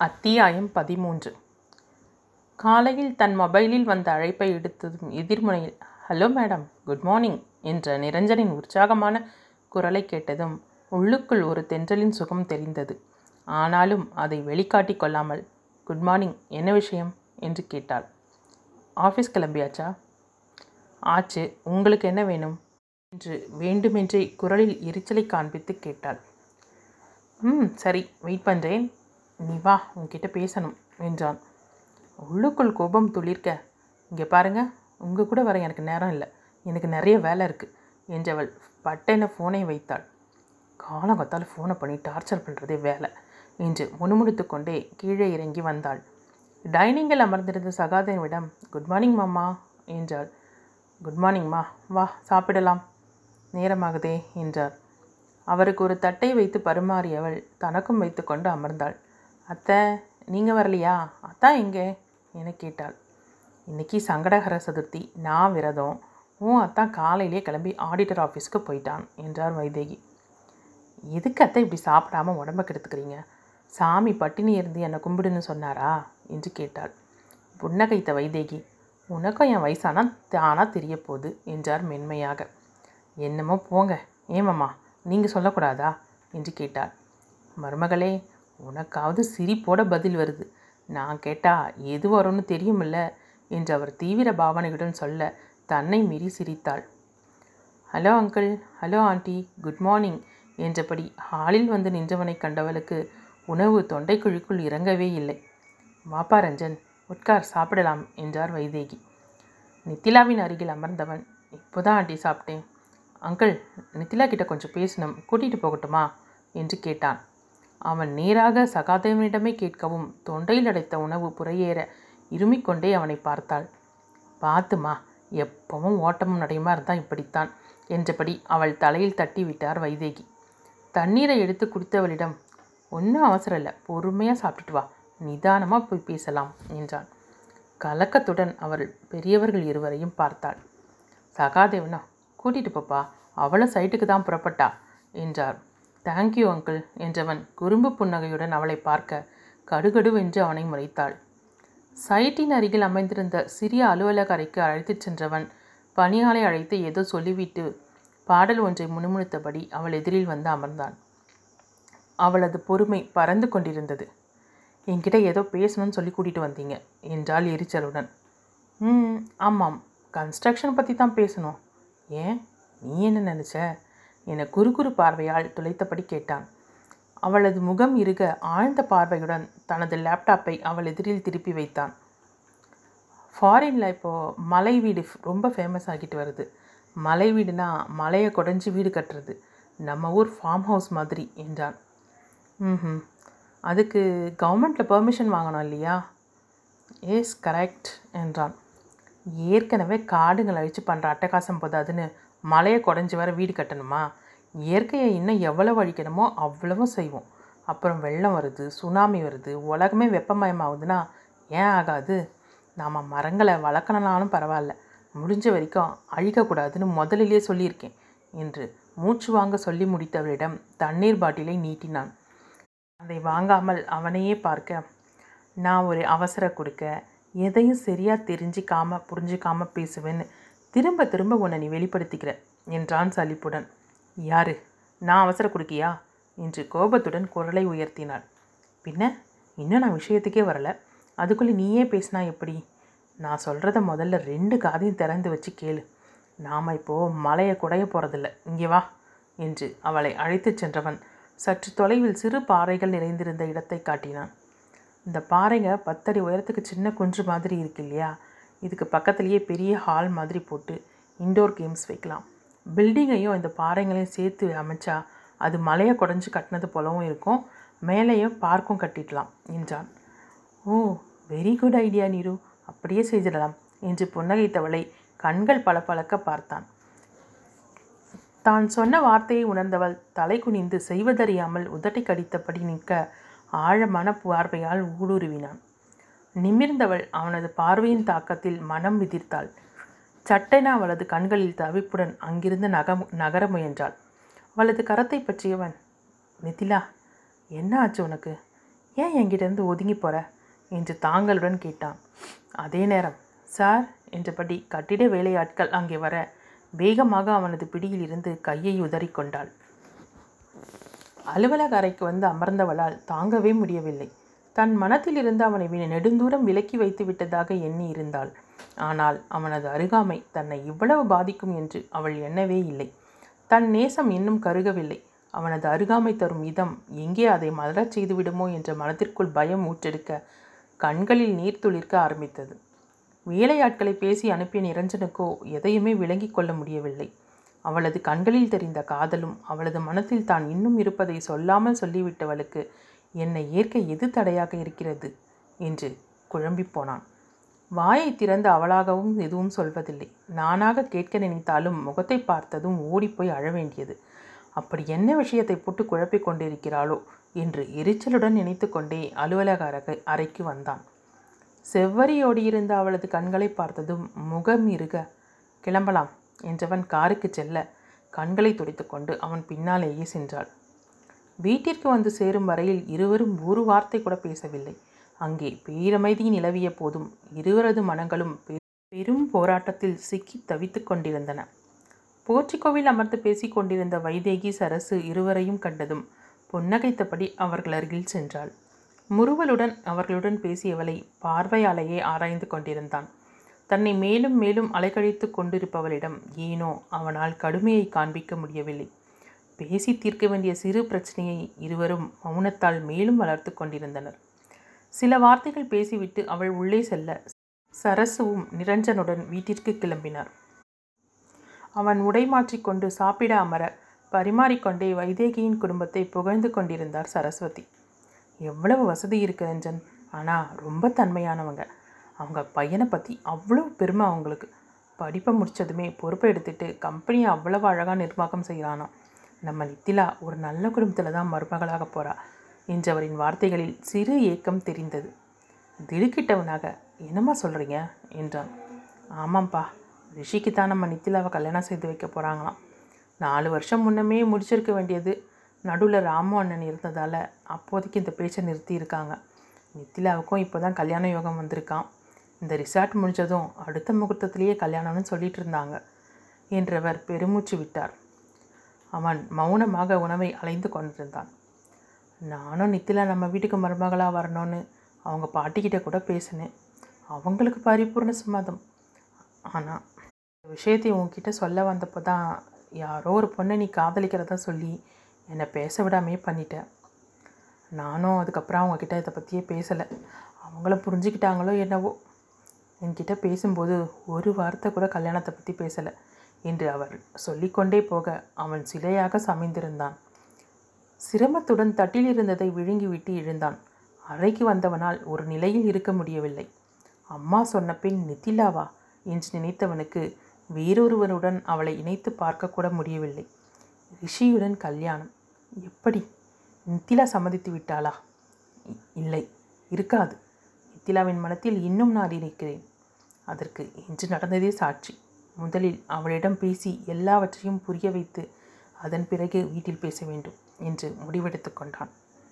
அத்தியாயம் பதிமூன்று. காலையில் தன் மொபைலில் வந்த அழைப்பை எடுத்ததும் எதிர்முனையில் ஹலோ மேடம் குட் மார்னிங் என்ற நிரஞ்சனின் உற்சாகமான குரலை கேட்டதும் உள்ளுக்குள் ஒரு தென்றலின் சுகம் தெரிந்தது. ஆனாலும் அதை வெளிக்காட்டி கொள்ளாமல் குட் மார்னிங் என்ன விஷயம்? என்று கேட்டாள். ஆஃபீஸ் கிளம்பியாச்சா? ஆச்சு உங்களுக்கு என்ன வேணும்? என்று வேண்டுமென்றே குரலில் எரிச்சலை காண்பித்து கேட்டாள். ம் சரி வெயிட் பண்ணுறேன் நீ வா உங்ககிட்ட பேசணும் என்றான். உள்ளுக்குள் கோபம் துளிர்க்க இங்கே பாருங்க உங்கள் கூட வர எனக்கு நேரம் இல்லை எனக்கு நிறைய வேலை இருக்குது என்றவள் பட்டென ஃபோனை வைத்தாள். காலங்கத்தால் ஃபோனை பண்ணி டார்ச்சர் பண்ணுறதே வேலை என்று முணுமுணுத்து கொண்டே கீழே இறங்கி வந்தாள். டைனிங்கில் அமர்ந்திருந்த சகாதேவிடம் குட் மார்னிங் மாமா என்றாள். குட் மார்னிங்மா வா சாப்பிடலாம். நேரமாகுதே என்றார். அவருக்கு ஒரு தட்டை வைத்து பரிமாறியவள் தனக்கும் வைத்துக்கொண்டு அமர்ந்தாள். அத்தை நீங்கள் வரலையா? அத்தான் எங்கே? என கேட்டாள். இன்னைக்கு சங்கடகர சதுர்த்தி நான் விரதம். உன் அத்தான் காலையிலே கிளம்பி ஆடிட்டர் ஆஃபீஸ்க்கு போயிட்டான் என்றார் வைதேகி. எதுக்கு அத்தை இப்படி சாப்பிடாம உடம்ப கெடுத்துக்கிறீங்க? சாமி பட்டினி இருந்து என்னை கும்பிடுன்னு சொன்னாரா? என்று கேட்டாள். புன்னகைத்த வைதேகி உனக்கும் என் வயசானா தானாக தெரிய போகுது என்றார் மென்மையாக. என்னமோ போங்க. ஏமாம்மா நீங்கள் சொல்லக்கூடாதா? என்று கேட்டாள். மருமகளே உனக்காவது சிரிப்போட பதில் வருது. நான் கேட்டா எது வரும்னு தெரியுமில்ல? என்று அவர் தீவிர பாவனையுடன் சொல்ல தன்னை மீறி சிரித்தாள். Hello uncle hello aunty good morning என்றபடி ஹாலில் வந்து நின்றவனை கண்டவளுக்கு உணவு தொண்டைக்குழிக்குள் இறங்கவே இல்லை. வாப்பா ரஞ்சன் உட்கார் சாப்பிடலாம் என்றார் வைதேகி. நித்திலாவின் அருகில் அமர்ந்தவன் இப்போதான் ஆண்டி சாப்பிட்டேன். அங்கிள் நித்திலா கிட்ட கொஞ்சம் பேசணும் கூட்டிகிட்டு போகட்டுமா? என்று கேட்டான். அவன் நேராக சகாதேவனிடமே கேட்கவும் தொண்டையில் அடைத்த உணவு புறையேற இருமிக்கொண்டே அவனை பார்த்தாள். பார்த்துமா எப்பவும் ஓட்டமும் நடையுமா இருந்தால் இப்படித்தான் என்றபடி அவள் தலையில் தட்டி விட்டார் வைதேகி. தண்ணீரை எடுத்து குடித்தவளிடம் ஒன்றும் அவசரம் இல்லை பொறுமையாக சாப்பிட்டுட்டு வா நிதானமாக போய் பேசலாம் என்றான். கலக்கத்துடன் அவள் பெரியவர்கள் இருவரையும் பார்த்தாள். சகாதேவனா கூட்டிகிட்டு போப்பா அவளும் சைட்டுக்கு தான் புறப்பட்டா என்றார். தேங்க்யூ அங்கிள் என்றவன் குறும்பு புன்னகையுடன் அவளை பார்க்க கடுகடுவென்று அவனை முறைத்தாள். சைட்டின் அருகில் அமைந்திருந்த சிறிய அலுவலக அறைக்கு அழைத்துச் சென்றவன் பணியாளை அழைத்து ஏதோ சொல்லிவிட்டு பாடல் ஒன்றை முணுமுணுத்தபடி அவள் எதிரில் வந்து அமர்ந்தான். அவளது பொறுமை பறந்து கொண்டிருந்தது. என்கிட்ட ஏதோ பேசணும்னு சொல்லி கூட்டிகிட்டு வந்தீங்க என்றாள் எரிச்சலுடன். ம் ஆமாம். கன்ஸ்ட்ரக்ஷன் பற்றி தான் பேசணும். ஏன்? நீ என்ன நினச்ச? என குறுகுறு பார்வையால் துளைத்தபடி கேட்டான். அவளது முகம் இருக ஆழ்ந்த பார்வையுடன் தனது லேப்டாப்பை அவள் எதிரில் திருப்பி வைத்தான். ஃபாரினில் இப்போது மலை வீடு ரொம்ப ஃபேமஸ் ஆகிட்டு வருது. மலை வீடுனா மலையை குடஞ்சி வீடு கட்டுறது. நம்ம ஊர் ஃபார்ம் ஹவுஸ் மாதிரி என்றான். ம் அதுக்கு கவர்மெண்ட்டில் பெர்மிஷன் வாங்கணும் இல்லையா? எஸ் கரெக்ட் என்றான். ஏற்கனவே காடுங்களை அழித்து பண்ணுற அட்டகாசம் போதாதுன்னு மலையை குடஞ்சி வர வீடு கட்டணுமா? இயற்கையை இன்னும் எவ்வளவு அழிக்கணுமோ அவ்வளவும் செய்வோம். அப்புறம் வெள்ளம் வருது சுனாமி வருது உலகமே வெப்பமயமாகுதுன்னா ஏன் ஆகாது? நாம் மரங்களை வளர்க்கணுனாலும் பரவாயில்ல. முடிஞ்ச வரைக்கும் அழிக்கக்கூடாதுன்னு முதலிலே சொல்லியிருக்கேன் என்று மூச்சு வாங்க சொல்லி முடித்தவளிடம் தண்ணீர் பாட்டிலை நீட்டினான். அதை வாங்காமல் அவனையே பார்க்க நான் ஒரு அவசர கொடுக்க எதையும் சரியாக தெரிஞ்சிக்காமல் புரிஞ்சிக்காமல் பேசுவேன்னு திரும்ப திரும்ப உன்னை நீ வெளிப்படுத்திக்கிற என்றான் சலிப்புடன். யாரு? நான் அவசர கொடுக்கியா? என்று கோபத்துடன் குரலை உயர்த்தினாள். பின்ன இன்னும் நான் விஷயத்துக்கே வரல. அதுக்குள்ளே நீயே பேசினா எப்படி? நான் சொல்கிறத முதல்ல ரெண்டு காதையும் திறந்து வச்சு கேளு. நாம் இப்போது மலையை குடைய போகிறதில்ல இங்கே வா என்று அவளை அழைத்துச் சென்றவன் சற்று தொலைவில் சிறு பாறைகள் நிறைந்திருந்த இடத்தை காட்டினான். இந்த பாறைங்க பத்தடி உயரத்துக்கு சின்ன குன்று மாதிரி இருக்கு இல்லையா? இதுக்கு பக்கத்துலேயே பெரிய ஹால் மாதிரி போட்டு இன்டோர் கேம்ஸ் வைக்கலாம். பில்டிங்கையும் இந்த பாறைங்களையும் சேர்த்து அமைச்சா அது மலையை குடஞ்சி கட்டினது போலவும் இருக்கும். மேலேயும் பார்க்கும் கட்டிடலாம் என்றான். ஓ வெரி குட் ஐடியா நீரு. அப்படியே செய்திடலாம் என்று புன்னகைத்தவளை கண்கள் பளபளக்க பார்த்தான். தான் சொன்ன வார்த்தையை உணர்ந்தவள் தலை குனிந்து செய்வதறியாமல் உதட்டை கடித்தபடி நிற்க ஆழமான பார்வையால் ஊடுருவினான். நிமிர்ந்தவள் அவனது பார்வையின் தாக்கத்தில் மனம் விதிர்த்தாள் சட்டென அவளது கண்களில் தவிப்புடன் அங்கிருந்து நக நகர முயன்றாள். அவளது கரத்தை பற்றியவன்? மிதிலா என்ன ஆச்சு உனக்கு? ஏன் என்கிட்டேருந்து ஒதுங்கி போற? என்று தாங்களுடன் கேட்டான். அதே நேரம் சார் என்றபடி கட்டிட வேலையாட்கள் அங்கே வர வேகமாக அவனது பிடியில் இருந்து கையை உதறிக்கொண்டாள் அலுவலக அறைக்கு வந்து அமர்ந்தவளால் தாங்கவே முடியவில்லை. தன் மனத்தில் இருந்து அவனை நெடுந்தூரம் விலக்கி வைத்து விட்டதாக எண்ணி இருந்தாள். ஆனால் அவனது அருகாமை தன்னை இவ்வளவு பாதிக்கும் என்று அவள் எண்ணவே இல்லை. தன் நேசம் இன்னும் கருகவில்லை. அவனது அருகாமை தரும் இதம் எங்கே அதை மலரச் செய்துவிடுமோ என்ற மனத்திற்குள் பயம் ஊற்றெடுக்க கண்களில் நீர் துளிர்க்க ஆரம்பித்தது. வேலையாட்களை பேசி அனுப்பிய நிரஞ்சனுக்கோ எதையுமே விளங்கிக் கொள்ள முடியவில்லை. அவளது கண்களில் தெரிந்த காதலும் அவளது மனத்தில் தான் இன்னும் இருப்பதை சொல்லாமல் சொல்லிவிட்டவளுக்கு என்னை ஏற்க எது தடையாக இருக்கிறது? என்று குழம்பிப் போனான். வாயை திறந்து அவளாகவும் எதுவும் சொல்வதில்லை. நானாக கேட்க நினைத்தாலும் முகத்தை பார்த்ததும் ஓடிப்போய் அழ வேண்டியது அப்படி என்ன விஷயத்தை போட்டு குழப்பிக் கொண்டிருக்கிறாளோ? என்று எரிச்சலுடன் நினைத்து கொண்டே அலுவலக அறை அறைக்கு வந்தான். செவ்வரியோடியிருந்த அவளது கண்களை பார்த்ததும் முகம் இருக கிளம்பலாம். என்றவன் காருக்கு செல்ல கண்களை துடைத்துக்கொண்டு அவன் பின்னாலேயே சென்றாள். வீட்டிற்கு வந்து சேரும் வரையில் இருவரும் ஒரு வார்த்தை கூட பேசவில்லை. அங்கே பேரமைதி நிலவிய போதும் இருவரது மனங்களும் பெ- பெரும் போராட்டத்தில் சிக்கி தவித்துக் கொண்டிருந்தன. போர்ச்சிக்கோவில் அமர்ந்து பேசிக் கொண்டிருந்த வைதேகி சரசு இருவரையும் கண்டதும் புன்னகைத்தபடி அவர்கள் அருகில் சென்றாள். முறுவலுடன் அவர்களுடன் பேசியவளை பார்வையாலேயே ஆராய்ந்து கொண்டிருந்தான். தன்னை மேலும் மேலும் அலைக்கழித்து கொண்டிருப்பவளிடம் ஏனோ அவனால் கடுமையை காண்பிக்க முடியவில்லை. பேசி தீர்க்க வேண்டிய சிறு பிரச்சனையை இருவரும் மௌனத்தால் மேலும் வளர்த்து கொண்டிருந்தனர். சில வார்த்தைகள் பேசிவிட்டு அவள் உள்ளே செல்ல சரசுவும் நிரஞ்சனுடன் வீட்டிற்கு கிளம்பினார். அவன் உடை மாற்றிக்கொண்டு சாப்பிட அமர பரிமாறிக்கொண்டே வைதேகியின் குடும்பத்தை புகழ்ந்து கொண்டிருந்தார் சரஸ்வதி. எவ்வளவு வசதி இருக்கு ரஞ்சன் ஆனால் ரொம்ப தன்மையானவங்க. அவங்க பையனை பற்றி அவ்வளோ பெருமை அவங்களுக்கு. படிப்பை முடித்ததுமே பொறுப்பை எடுத்துட்டு கம்பெனியை அவ்வளவு அழகாக நிர்வாகம் செய்கிறானாம் நம்ம நித்திலா ஒரு நல்ல குடும்பத்தில் தான் மருமகளாக போகிறா என்றவரின் வார்த்தைகளில் சிறு ஏக்கம் தெரிந்தது. திடுக்கிட்டவனாக என்னம்மா சொல்கிறீங்க என்றான். ஆமாம்ப்பா ரிஷிக்கு தான் நம்ம நித்திலாவை கல்யாணம் செய்து வைக்க போகிறாங்களாம் நாலு வருஷம் முன்னமே முடிச்சிருக்க வேண்டியது. நடுவில் ராமு அண்ணன் இருந்ததால் அப்போதைக்கு இந்த பேச்சை நிறுத்தி இருக்காங்க. நித்திலாவுக்கும் இப்போ தான் கல்யாண யோகம் வந்திருக்கான் இந்த ரிசார்ட் முடிஞ்சதும் அடுத்த முகூர்த்தத்திலேயே கல்யாணம்னு சொல்லிட்டு இருந்தாங்க என்றவர் பெருமூச்சு விட்டார். அவன் மௌனமாக உணவை அலைந்து கொண்டிருந்தான். நானும் நித்திலா நம்ம வீட்டுக்கு மருமகளாக வரணும்னு அவங்க பாட்டிக்கிட்ட கூட பேசினேன். அவங்களுக்கு பரிபூர்ண சம்மதம். ஆனால் இந்த விஷயத்தை உங்ககிட்ட சொல்ல வந்தப்போ தான் யாரோ ஒரு பொண்ணை நீ காதலிக்கிறதா சொல்லி என்னை பேச விடாமே பண்ணிட்டேன் நானும் அதுக்கப்புறம் அவங்கக்கிட்ட இதை பற்றியே பேசலை. அவங்களும் புரிஞ்சுக்கிட்டாங்களோ என்னவோ? என்கிட்ட பேசும்போது ஒரு வார்த்தை கூட கல்யாணத்தை பற்றி பேசலை. என்று அவர் சொல்லிக்கொண்டே போக அவன் சிலையாக சமைந்திருந்தான். சிரமத்துடன் தட்டில் இருந்ததை விழுங்கிவிட்டு எழுந்தான். அறைக்கு வந்தவனால் ஒரு நிலையில் இருக்க முடியவில்லை. அம்மா சொன்ன பின் நித்திலாவா என்று நினைத்தவனுக்கு வேறொருவனுடன் அவளை இணைத்து பார்க்கக்கூட முடியவில்லை. ரிஷியுடன் கல்யாணம். எப்படி? நித்திலா சம்மதித்து விட்டாளா? இல்லை இருக்காது. நித்திலாவின் மனத்தில் இன்னும் நான் இருக்கிறேன் அதற்கு இன்று நடந்ததே சாட்சி. முதலில் அவளிடம் பேசி எல்லாவற்றையும் புரிய வைத்து அதன் பிறகு வீட்டில் பேச வேண்டும் என்று முடிவெடுத்து கொண்டான்.